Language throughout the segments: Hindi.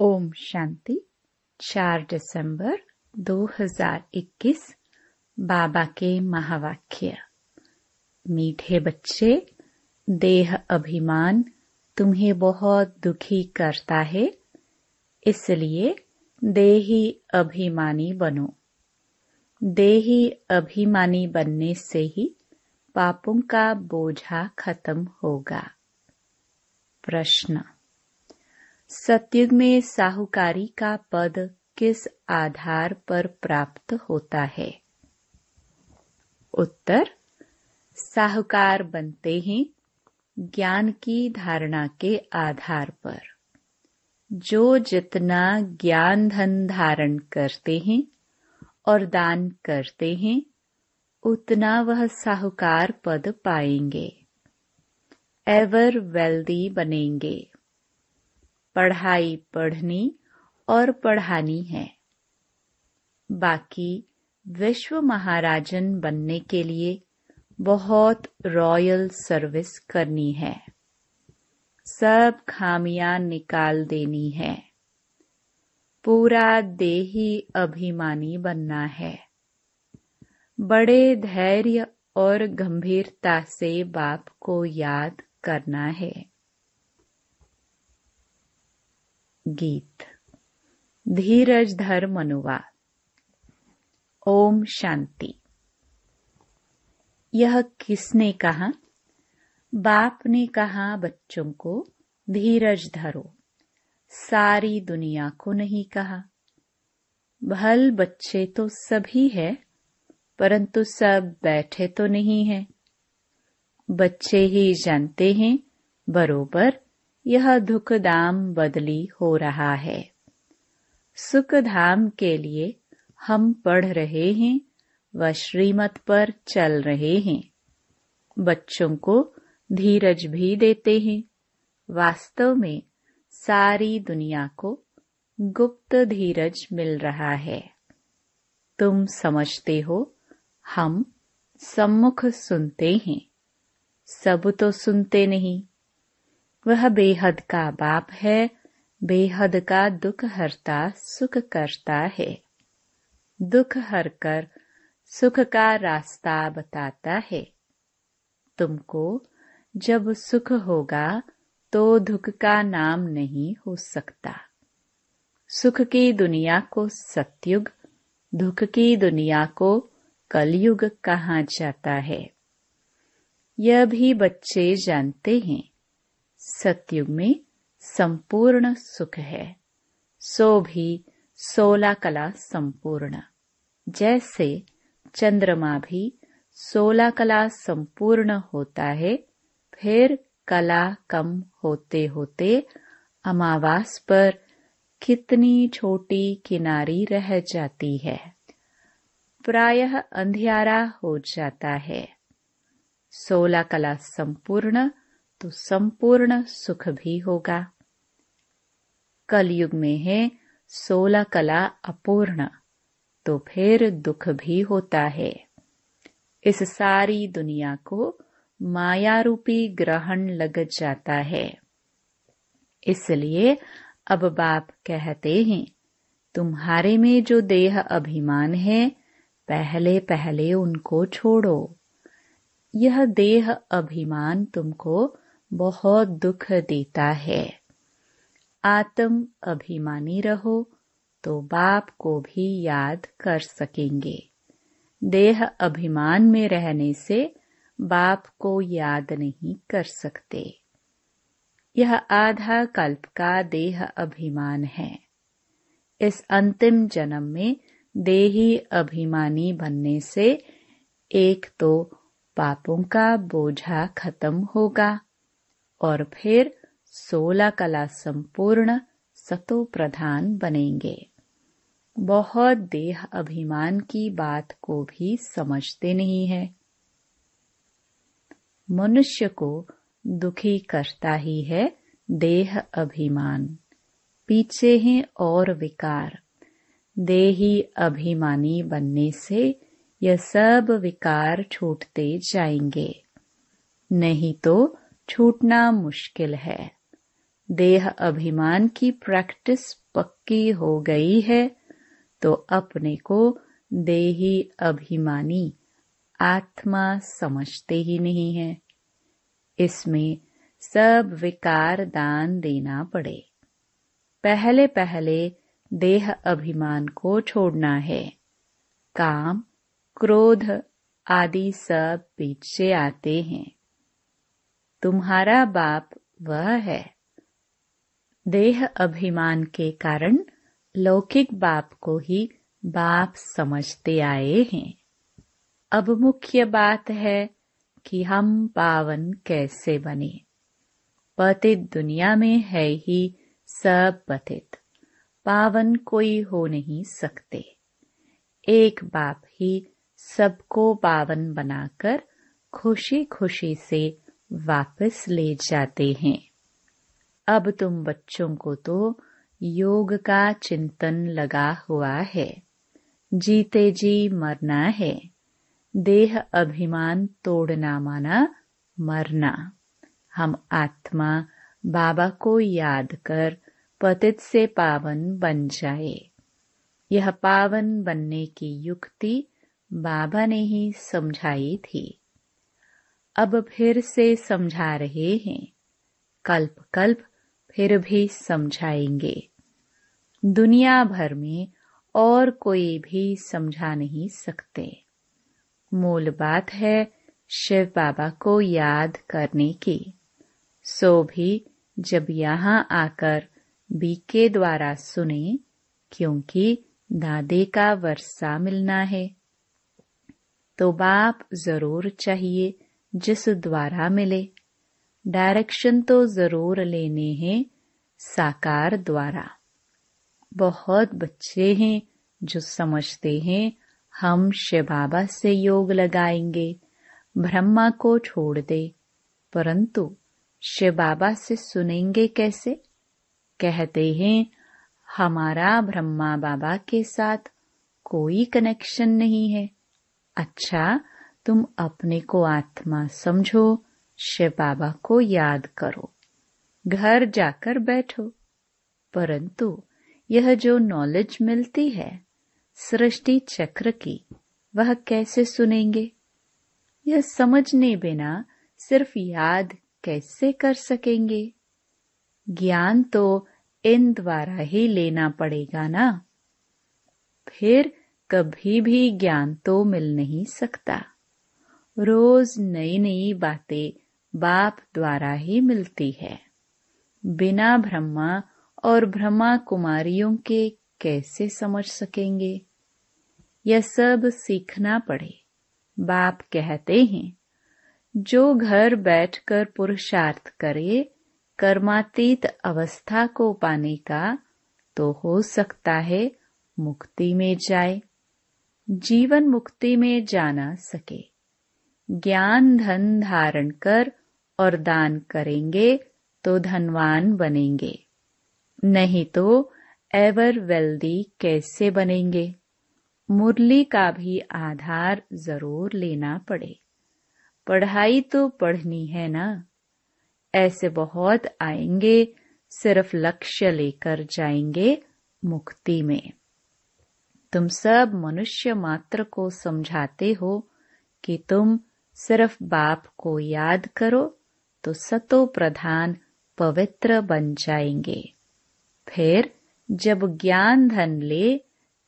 ओम शांति। 4 दिसंबर 2021 बाबा के महावाक्य। मीठे बच्चे, देह अभिमान तुम्हें बहुत दुखी करता है, इसलिए देही अभिमानी बनो। देही अभिमानी बनने से ही पापों का बोझा खत्म होगा। प्रश्न सतयुग में साहूकारी का पद किस आधार पर प्राप्त होता है? उत्तर, साहूकार बनते हैं ज्ञान की धारणा के आधार पर। जो जितना ज्ञान धन धारण करते हैं और दान करते हैं, उतना वह साहूकार पद पाएँगे। एवर वेल्दी बनेंगे। पढ़ाई पढ़नी और पढ़ानी है। बाकी विश्व महाराजन बनने के लिए बहुत रॉयल सर्विस करनी है। सब खामियाँ निकाल देनी है। पूरा देही अभिमानी बनना है। बड़े धैर्य और गंभीरता से बाप को याद करना है। गीत। धीरज धर मनुवा ओम शांति। यह किसने कहा? बाप ने कहा, बच्चों को, धीरज धरो। सारी दुनिया को नहीं कहा। भल बच्चे तो सभी है, परंतु सब बैठे तो नहीं है। बच्चे ही जानते हैं, बरोबर यह दुख दाम बदली हो रहा है। सुख धाम के लिए हम पढ़ रहे हैं व श्रीमत पर चल रहे हैं। बच्चों को धीरज भी देते हैं। वास्तव में सारी दुनिया को गुप्त धीरज मिल रहा है। तुम समझते हो, हम सम्मुख सुनते हैं। सब तो सुनते नहीं। वह बेहद का बाप है, बेहद का दुख हरता, सुख करता है। दुख हर कर, सुख का रास्ता बताता है। तुमको जब सुख होगा तो दुख का नाम नहीं हो सकता। सुख की दुनिया को सत्युग, दुख की दुनिया को कलयुग कहा जाता है। यह भी बच्चे जानते हैं। सतयुग में संपूर्ण सुख है। सो भी सोलह कला संपूर्ण। जैसे चंद्रमा भी सोलह कला संपूर्ण होता है, फिर कला कम होते होते अमावास पर कितनी छोटी किनारी रह जाती है। प्रायः अंधियारा हो जाता है। सोलह कला संपूर्ण तो संपूर्ण सुख भी होगा। कलयुग में है सोलह कला अपूर्ण तो फिर दुख भी होता है। इस सारी दुनिया को माया रूपी ग्रहण लग जाता है। इसलिए अब बाप कहते हैं, तुम्हारे में जो देह अभिमान है, पहले पहले उनको छोड़ो। यह देह अभिमान तुमको बहुत दुख देता है। आत्म अभिमानी रहो तो बाप को भी याद कर सकेंगे। देह अभिमान में रहने से बाप को याद नहीं कर सकते। यह आधा कल्प का देह अभिमान है। इस अंतिम जन्म में देही अभिमानी बनने से एक तो पापों का बोझा खत्म होगा। और फिर सोलह कला संपूर्ण सतो प्रधान बनेंगे। बहुत देह अभिमान की बात को भी समझते नहीं है। मनुष्य को दुखी करता ही है देह अभिमान। पीछे हैं और विकार। देही अभिमानी बनने से यह सब विकार छूटते जाएँगे। नहीं तो छूटना मुश्किल है। देह अभिमान की प्रैक्टिस पक्की हो गई है तो अपने को देही अभिमानी आत्मा समझते ही नहीं है। इसमें सब विकार दान देना पड़े। पहले पहले देह अभिमान को छोड़ना है। काम, क्रोध आदि सब पीछे आते हैं। तुम्हारा बाप वह है। देह अभिमान के कारण लौकिक बाप को ही बाप समझते आए हैं। अब मुख्य बात है कि हम पावन कैसे बने। पतित दुनिया में है ही सब पतित। पावन कोई हो नहीं सकते। एक बाप ही सबको पावन बनाकर खुशी खुशी से वापस ले जाते हैं। अब तुम बच्चों को तो योग का चिंतन लगा हुआ है। जीते जी मरना है। देह अभिमान तोड़ना माना मरना। हम आत्मा बाबा को याद कर पतित से पावन बन जाए। यह पावन बनने की युक्ति बाबा ने ही समझाई थी। अब फिर से समझा रहे हैं। कल्प कल्प, फिर भी समझाएँगे। दुनिया भर में और कोई भी समझा नहीं सकते। मूल बात है शिव बाबा को याद करने की। सो भी जब यहाँ आकर बीके द्वारा सुने, क्योंकि दादे का वर्षा मिलना है तो बाप ज़रूर चाहिए जिस द्वारा मिले। डायरेक्शन तो ज़रूर लेने हैं, साकार द्वारा। बहुत बच्चे हैं जो समझते हैं, हम शिव बाबा से योग लगाएँगे, ब्रह्मा को छोड़ दे। परंतु शिव बाबा से सुनेंगे कैसे? कहते हैं, हमारा ब्रह्मा बाबा के साथ कोई कनेक्शन नहीं है। अच्छा तुम अपने को आत्मा समझो, शिव बाबा को याद करो। घर जाकर बैठो। परंतु यह जो नॉलेज मिलती है, सृष्टि चक्र की, वह कैसे सुनेंगे? यह समझने बिना सिर्फ़ याद कैसे कर सकेंगे? ज्ञान तो इन द्वारा ही लेना पड़ेगा ना? फिर कभी भी ज्ञान तो मिल नहीं सकता। रोज नई नई बातें बाप द्वारा ही मिलती है। बिना ब्रह्मा और ब्रह्मा कुमारियों के कैसे समझ सकेंगे? यह सब सीखना पड़े। बाप कहते हैं, जो घर बैठकर पुरुषार्थ करे, कर्मातीत अवस्था को पाने का तो हो सकता है मुक्ति में जाए, जीवन मुक्ति में जाना सके। ज्ञान धन धारण कर और दान करेंगे तो धनवान बनेंगे। नहीं तो एवर वेल्दी कैसे बनेंगे? मुरली का भी आधार ज़रूर लेना पड़े। पढ़ाई तो पढ़नी है ना? ऐसे बहुत आएँगे, सिर्फ़ लक्ष्य लेकर जाएँगे मुक्ति में। तुम सब मनुष्य मात्र को समझाते हो कि तुम सिर्फ़ बाप को याद करो तो सतो प्रधान पवित्र बन जाएँगे। फिर जब ज्ञान धन ले,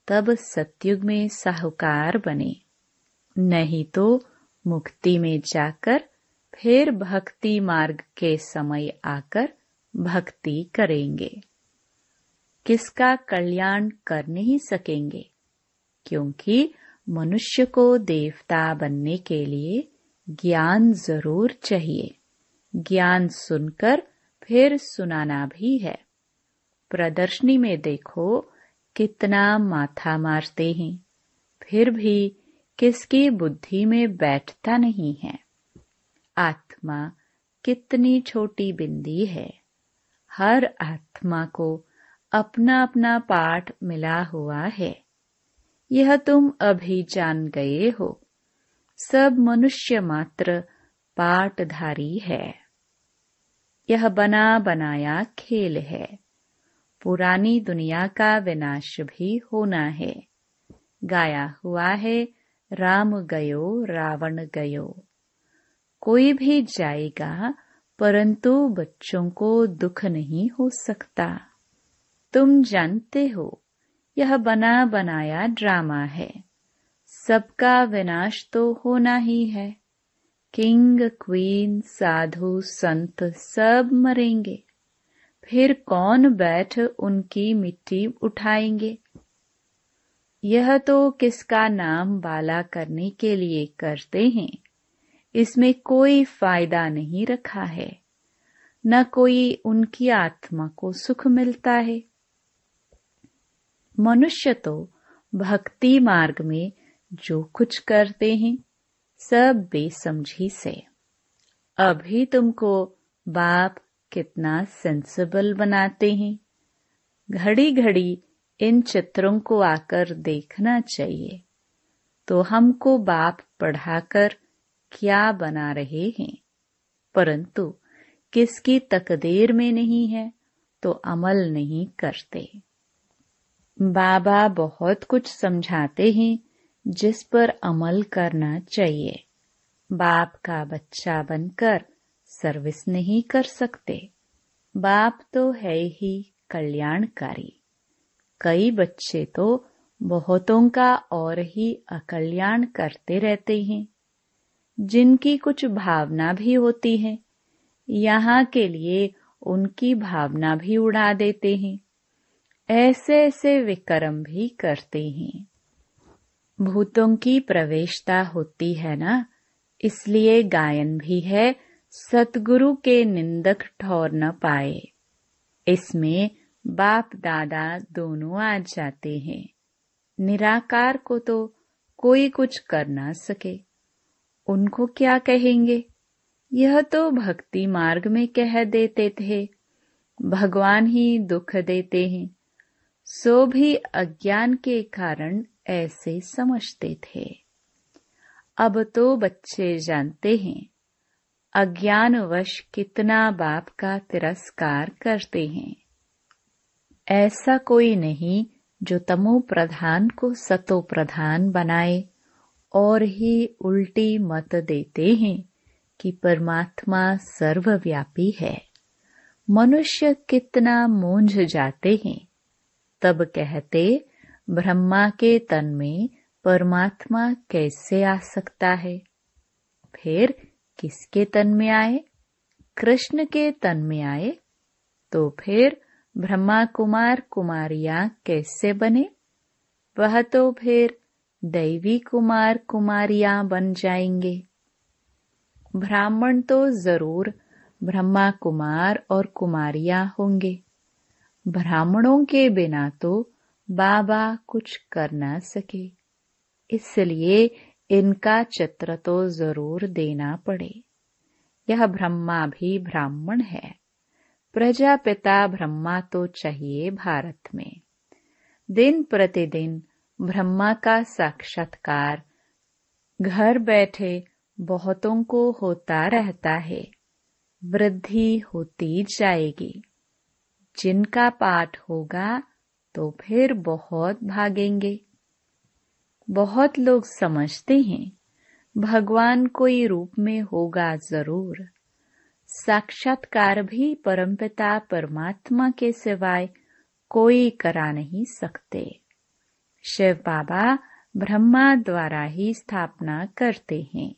तब सत्युग में साहूकार बने। नहीं तो मुक्ति में जाकर फिर भक्ति मार्ग के समय आकर भक्ति करेंगे। किसका कल्याण कर नहीं सकेंगे? क्योंकि मनुष्य को देवता बनने के लिए ज्ञान ज़रूर चाहिए। ज्ञान सुनकर फिर सुनाना भी है। प्रदर्शनी में देखो कितना माथा मारते हैं। फिर भी किसकी बुद्धि में बैठता नहीं है। आत्मा कितनी छोटी बिंदी है। हर आत्मा को अपना अपना पाठ मिला हुआ है। यह तुम अभी जान गए हो। सब मनुष्य मात्र पाठधारी है। यह बना बनाया खेल है। पुरानी दुनिया का विनाश भी होना है। गाया हुआ है, राम गयो, रावण गयो। कोई भी जाएगा, परंतु बच्चों को दुख नहीं हो सकता। तुम जानते हो, यह बना बनाया ड्रामा है। सबका विनाश तो होना ही है। किंग क्वीन साधु, संत सब मरेंगे। फिर कौन बैठ उनकी मिट्टी उठाएँगे? यह तो किसका नाम बाला करने के लिए करते हैं। इसमें कोई फ़ायदा नहीं रखा है। न कोई उनकी आत्मा को सुख मिलता है। मनुष्य तो भक्ति मार्ग में जो कुछ करते हैं, सब बेसमझी से। अभी तुमको बाप कितना सेंसिबल बनाते हैं। घड़ी घड़ी इन चित्रों को आकर देखना चाहिए। तो हमको बाप पढ़ाकर क्या बना रहे हैं। परंतु किसकी तकदीर में नहीं है तो अमल नहीं करते। बाबा बहुत कुछ समझाते हैं जिस पर अमल करना चाहिए। बाप का बच्चा बनकर सर्विस नहीं कर सकते। बाप तो है ही कल्याणकारी। कई बच्चे तो बहुतों का और ही अकल्याण करते रहते हैं। जिनकी कुछ भावना भी होती है, यहाँ के लिए उनकी भावना भी उड़ा देते हैं। ऐसे ऐसे विक्रम भी करते हैं। भूतों की प्रवेशता होती है ना? इसलिए गायन भी है, सतगुरु के निंदक ठौर न पाए। इसमें बाप दादा दोनों आ जाते हैं। निराकार को तो कोई कुछ कर ना सके। उनको क्या कहेंगे? यह तो भक्ति मार्ग में कह देते थे। भगवान ही दुख देते हैं। सो भी अज्ञान के कारण ऐसे समझते थे। अब तो बच्चे जानते हैं, अज्ञानवश कितना बाप का तिरस्कार करते हैं। ऐसा कोई नहीं जो तमो प्रधान को सतो प्रधान बनाए और ही उल्टी मत देते हैं कि परमात्मा सर्वव्यापी है। मनुष्य कितना मूंझ जाते हैं, तब कहते ब्रह्मा के तन में परमात्मा कैसे आ सकता है? फिर किसके तन में आए? कृष्ण के तन में आए। तो फिर ब्रह्मा कुमार कुमारियाँ कैसे बने? वह तो फिर दैवी कुमार कुमारियाँ बन जाएँगे। ब्राह्मण तो ज़रूर ब्रह्मा कुमार और कुमारियाँ होंगे। ब्राह्मणों के बिना तो बाबा कुछ कर ना सके। इसलिए इनका चित्र तो ज़रूर देना पड़े। यह ब्रह्मा भी ब्राह्मण है। प्रजापिता ब्रह्मा तो चाहिए भारत में। दिन प्रतिदिन ब्रह्मा का साक्षात्कार घर बैठे बहुतों को होता रहता है। वृद्धि होती जाएगी। जिनका पाठ होगा तो फिर बहुत भागेंगे। बहुत लोग समझते हैं, भगवान कोई रूप में होगा ज़रूर। साक्षात्कार भी परमपिता परमात्मा के सिवाय कोई करा नहीं सकते। शिव बाबा ब्रह्मा द्वारा ही स्थापना करते हैं,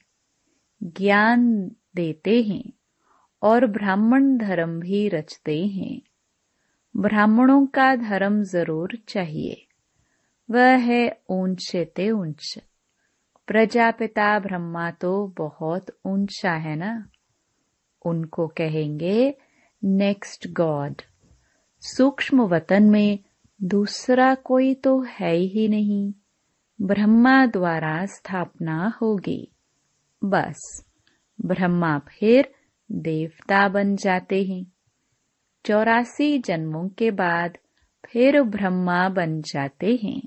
ज्ञान देते हैं और ब्राह्मण धर्म भी रचते हैं। ब्राह्मणों का धर्म ज़रूर चाहिए। वह है ऊँचे ते ऊंच। प्रजापिता ब्रह्मा तो बहुत ऊँचा है ना? उनको कहेंगे नेक्स्ट गॉड सूक्ष्म वतन में दूसरा कोई तो है ही नहीं। ब्रह्मा द्वारा स्थापना होगी। बस। ब्रह्मा फिर देवता बन जाते हैं। चौरासी जन्मों के बाद फिर ब्रह्मा बन जाते हैं।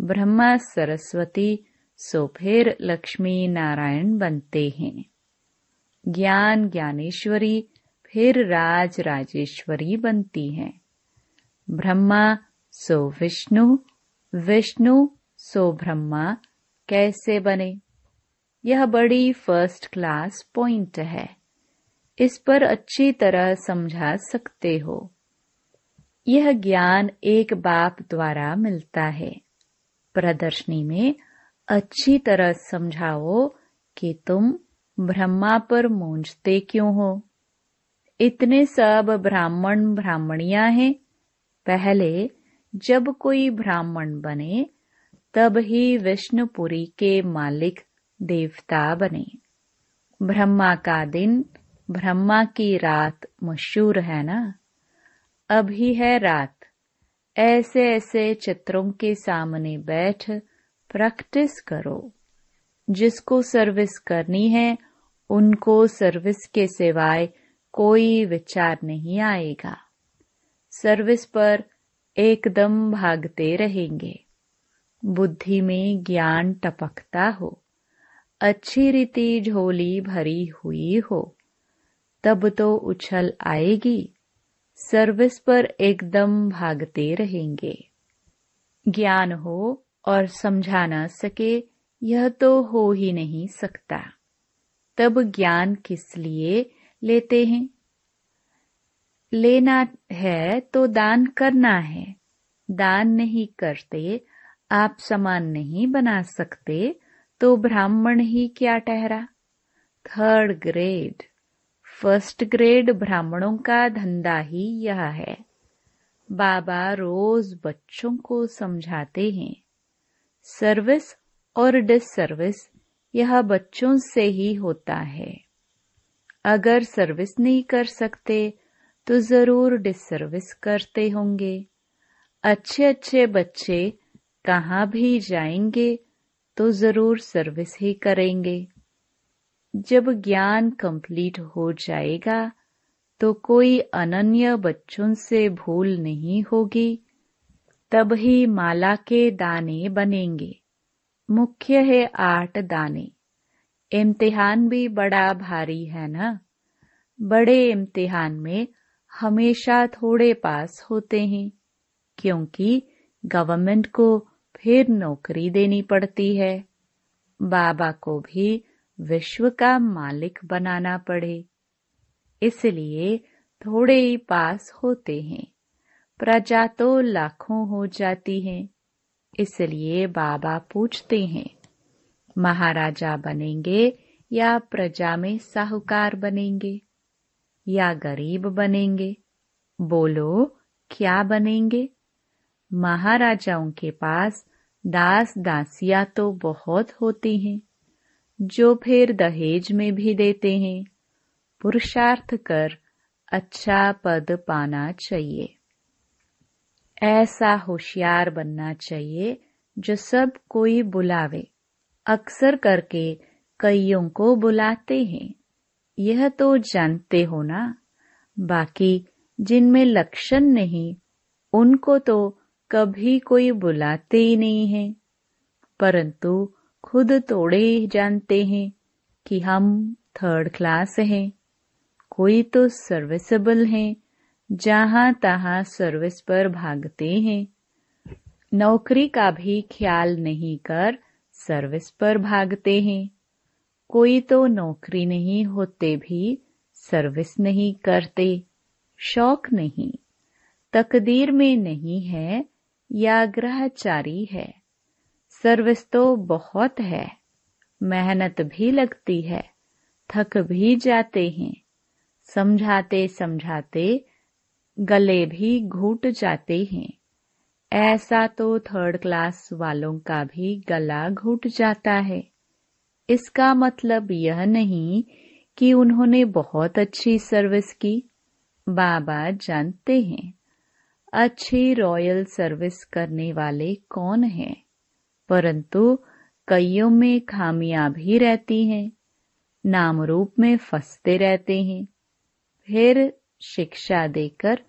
ब्रह्मा सरस्वती, सो फिर लक्ष्मी नारायण बनते हैं। ज्ञान ज्ञानेश्वरी, फिर राज राजेश्वरी बनती हैं। ब्रह्मा, सो विष्णु विष्णु, सो ब्रह्मा, कैसे बने? यह बड़ी फ़र्स्ट क्लास पॉइंट है। इस पर अच्छी तरह समझा सकते हो। यह ज्ञान एक बाप द्वारा मिलता है। प्रदर्शनी में अच्छी तरह समझाओ कि तुम ब्रह्मा पर मूंझते क्यों हो। इतने सब ब्राह्मण ब्राह्मणियाँ हैं। पहले जब कोई ब्राह्मण बने, तब ही विष्णुपुरी के मालिक देवता बने। ब्रह्मा का दिन ब्रह्मा की रात मशहूर है ना? अभी है रात। ऐसे ऐसे चित्रों के सामने बैठ प्रैक्टिस करो। जिसको सर्विस करनी है, उनको सर्विस के सिवाय कोई विचार नहीं आएगा। सर्विस पर एकदम भागते रहेंगे। बुद्धि में ज्ञान टपकता हो। अच्छी रीति झोली भरी हुई हो। तब तो उछल आएगी। सर्विस पर एकदम भागते रहेंगे। ज्ञान हो और समझा ना सके, यह तो हो ही नहीं सकता। तब ज्ञान किस लिए लेते हैं? लेना है तो दान करना है। दान नहीं करते, आप समान नहीं बना सकते तो ब्राह्मण ही क्या ठहरा? Third grade. फ़र्स्ट ग्रेड ब्राह्मणों का धंधा ही यह है। बाबा रोज बच्चों को समझाते हैं। सर्विस और डिसर्विस यह बच्चों से ही होता है। अगर सर्विस नहीं कर सकते तो ज़रूर डिसर्विस करते होंगे। अच्छे अच्छे बच्चे कहाँ भी जाएँगे तो ज़रूर सर्विस ही करेंगे। जब ज्ञान कंप्लीट हो जाएगा तो कोई अनन्य बच्चों से भूल नहीं होगी। तब ही माला के दाने बनेंगे। मुख्य है आठ दाने। इम्तिहान भी बड़ा भारी है ना? बड़े इम्तिहान में हमेशा थोड़े पास होते हैं, क्योंकि गवर्नमेंट को फिर नौकरी देनी पड़ती है। बाबा को भी विश्व का मालिक बनाना पड़े। इसलिए थोड़े ही पास होते हैं। प्रजा तो लाखों हो जाती है, इसलिए बाबा पूछते हैं, महाराजा बनेंगे या प्रजा में साहूकार बनेंगे या गरीब बनेंगे? बोलो, क्या बनेंगे? महाराजाओं के पास दास दासिया तो बहुत होती हैं। जो फिर दहेज में भी देते हैं। पुरुषार्थ कर अच्छा पद पाना चाहिए। ऐसा होशियार बनना चाहिए जो सब कोई बुलावे। अक्सर करके कईयों को बुलाते हैं। यह तो जानते हो ना? बाकी जिनमें लक्षण नहीं, उनको तो कभी कोई बुलाते ही नहीं है। परंतु खुद तोड़े जानते हैं कि हम थर्ड क्लास हैं। कोई तो सर्विसेबल हैं, जहाँ तहां सर्विस पर भागते हैं। नौकरी का भी ख्याल नहीं कर सर्विस पर भागते हैं। कोई तो नौकरी नहीं होते भी सर्विस नहीं करते। शौक नहीं, तकदीर में नहीं है या ग्रहचारी है। सर्विस तो बहुत है। मेहनत भी लगती है। थक भी जाते हैं। समझाते समझाते गले भी घुट जाते हैं। ऐसा तो थर्ड क्लास वालों का भी गला घुट जाता है। इसका मतलब यह नहीं कि उन्होंने बहुत अच्छी सर्विस की। बाबा जानते हैं। अच्छी रॉयल सर्विस करने वाले कौन हैं? परंतु कईयों में खामियाँ भी रहती हैं नाम रूप में फंसते रहते हैं। फिर शिक्षा देकर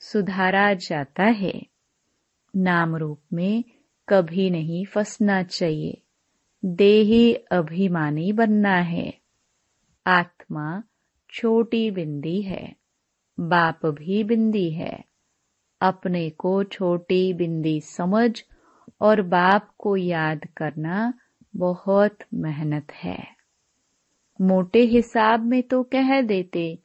सुधारा जाता है। नाम रूप में कभी नहीं फंसना चाहिए, देही अभिमानी बनना है। आत्मा छोटी बिंदी है, बाप भी बिंदी है। अपने को छोटी बिंदी समझ और बाप को याद करना बहुत मेहनत है। मोटे हिसाब में तो कह देते,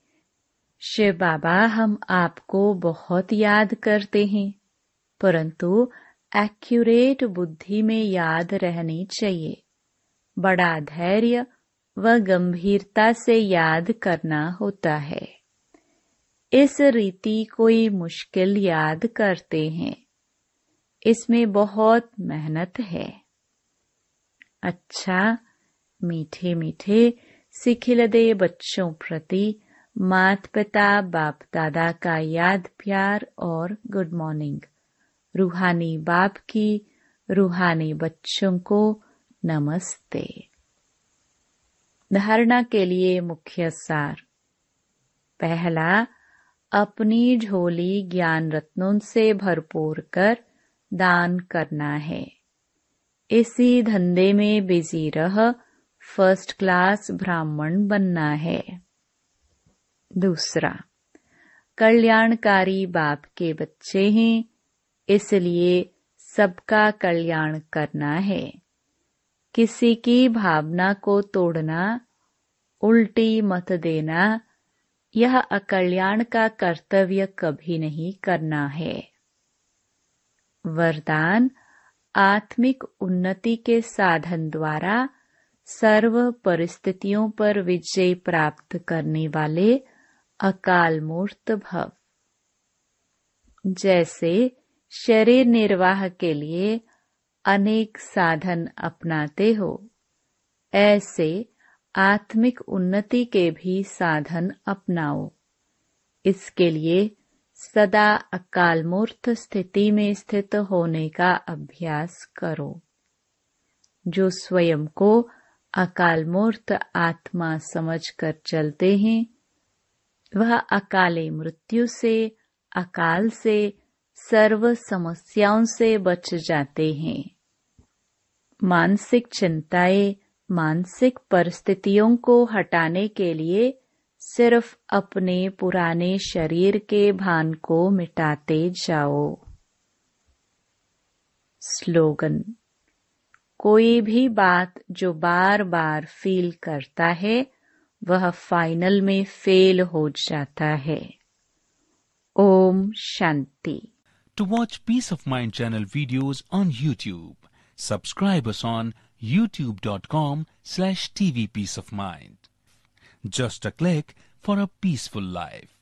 शिव बाबा, हम आपको बहुत याद करते हैं, परंतु एक्यूरेट बुद्धि में याद रहनी चाहिए। बड़ा धैर्य व गंभीरता से याद करना होता है। इस रीति कोई मुश्किल याद करते हैं। इसमें बहुत मेहनत है। अच्छा मीठे मीठे सिखिलदे बच्चों प्रति मात पिता बाप दादा का याद, प्यार और गुड मॉर्निंग रूहानी बाप की रूहानी बच्चों को नमस्ते। धारणा के लिए मुख्य सार। पहला, अपनी झोली ज्ञान रत्नों से भरपूर कर दान करना है। इसी धंधे में बिज़ी रह फ़र्स्ट क्लास ब्राह्मण बनना है। दूसरा, कल्याणकारी बाप के बच्चे हैं, इसलिए सबका कल्याण करना है। किसी की भावना को तोड़ना, उल्टी मत देना, यह अकल्याण का कर्तव्य कभी नहीं करना है। वरदान आत्मिक उन्नति के साधन द्वारा सर्व परिस्थितियों पर विजय प्राप्त करने वाले अकाल मूर्त भव। जैसे शरीर निर्वाह के लिए अनेक साधन अपनाते हो, ऐसे आत्मिक उन्नति के भी साधन अपनाओ। इसके लिए सदा अकाल मूर्त स्थिति में स्थित होने का अभ्यास करो। जो स्वयं को अकाल मूर्त आत्मा समझकर चलते हैं, वह अकाले मृत्यु से, अकाल से, सर्व समस्याओं से बच जाते हैं। मानसिक चिंताएँ मानसिक परिस्थितियों को हटाने के लिए सिर्फ़ अपने पुराने शरीर के भान को मिटाते जाओ। स्लोगन, कोई भी बात जो बार बार फील करता है, वह फाइनल में फेल हो जाता है। Om Shanti. To watch peace of mind channel videos on YouTube subscribe on YouTube dot com slash TV peace of mind Just a click for a peaceful life.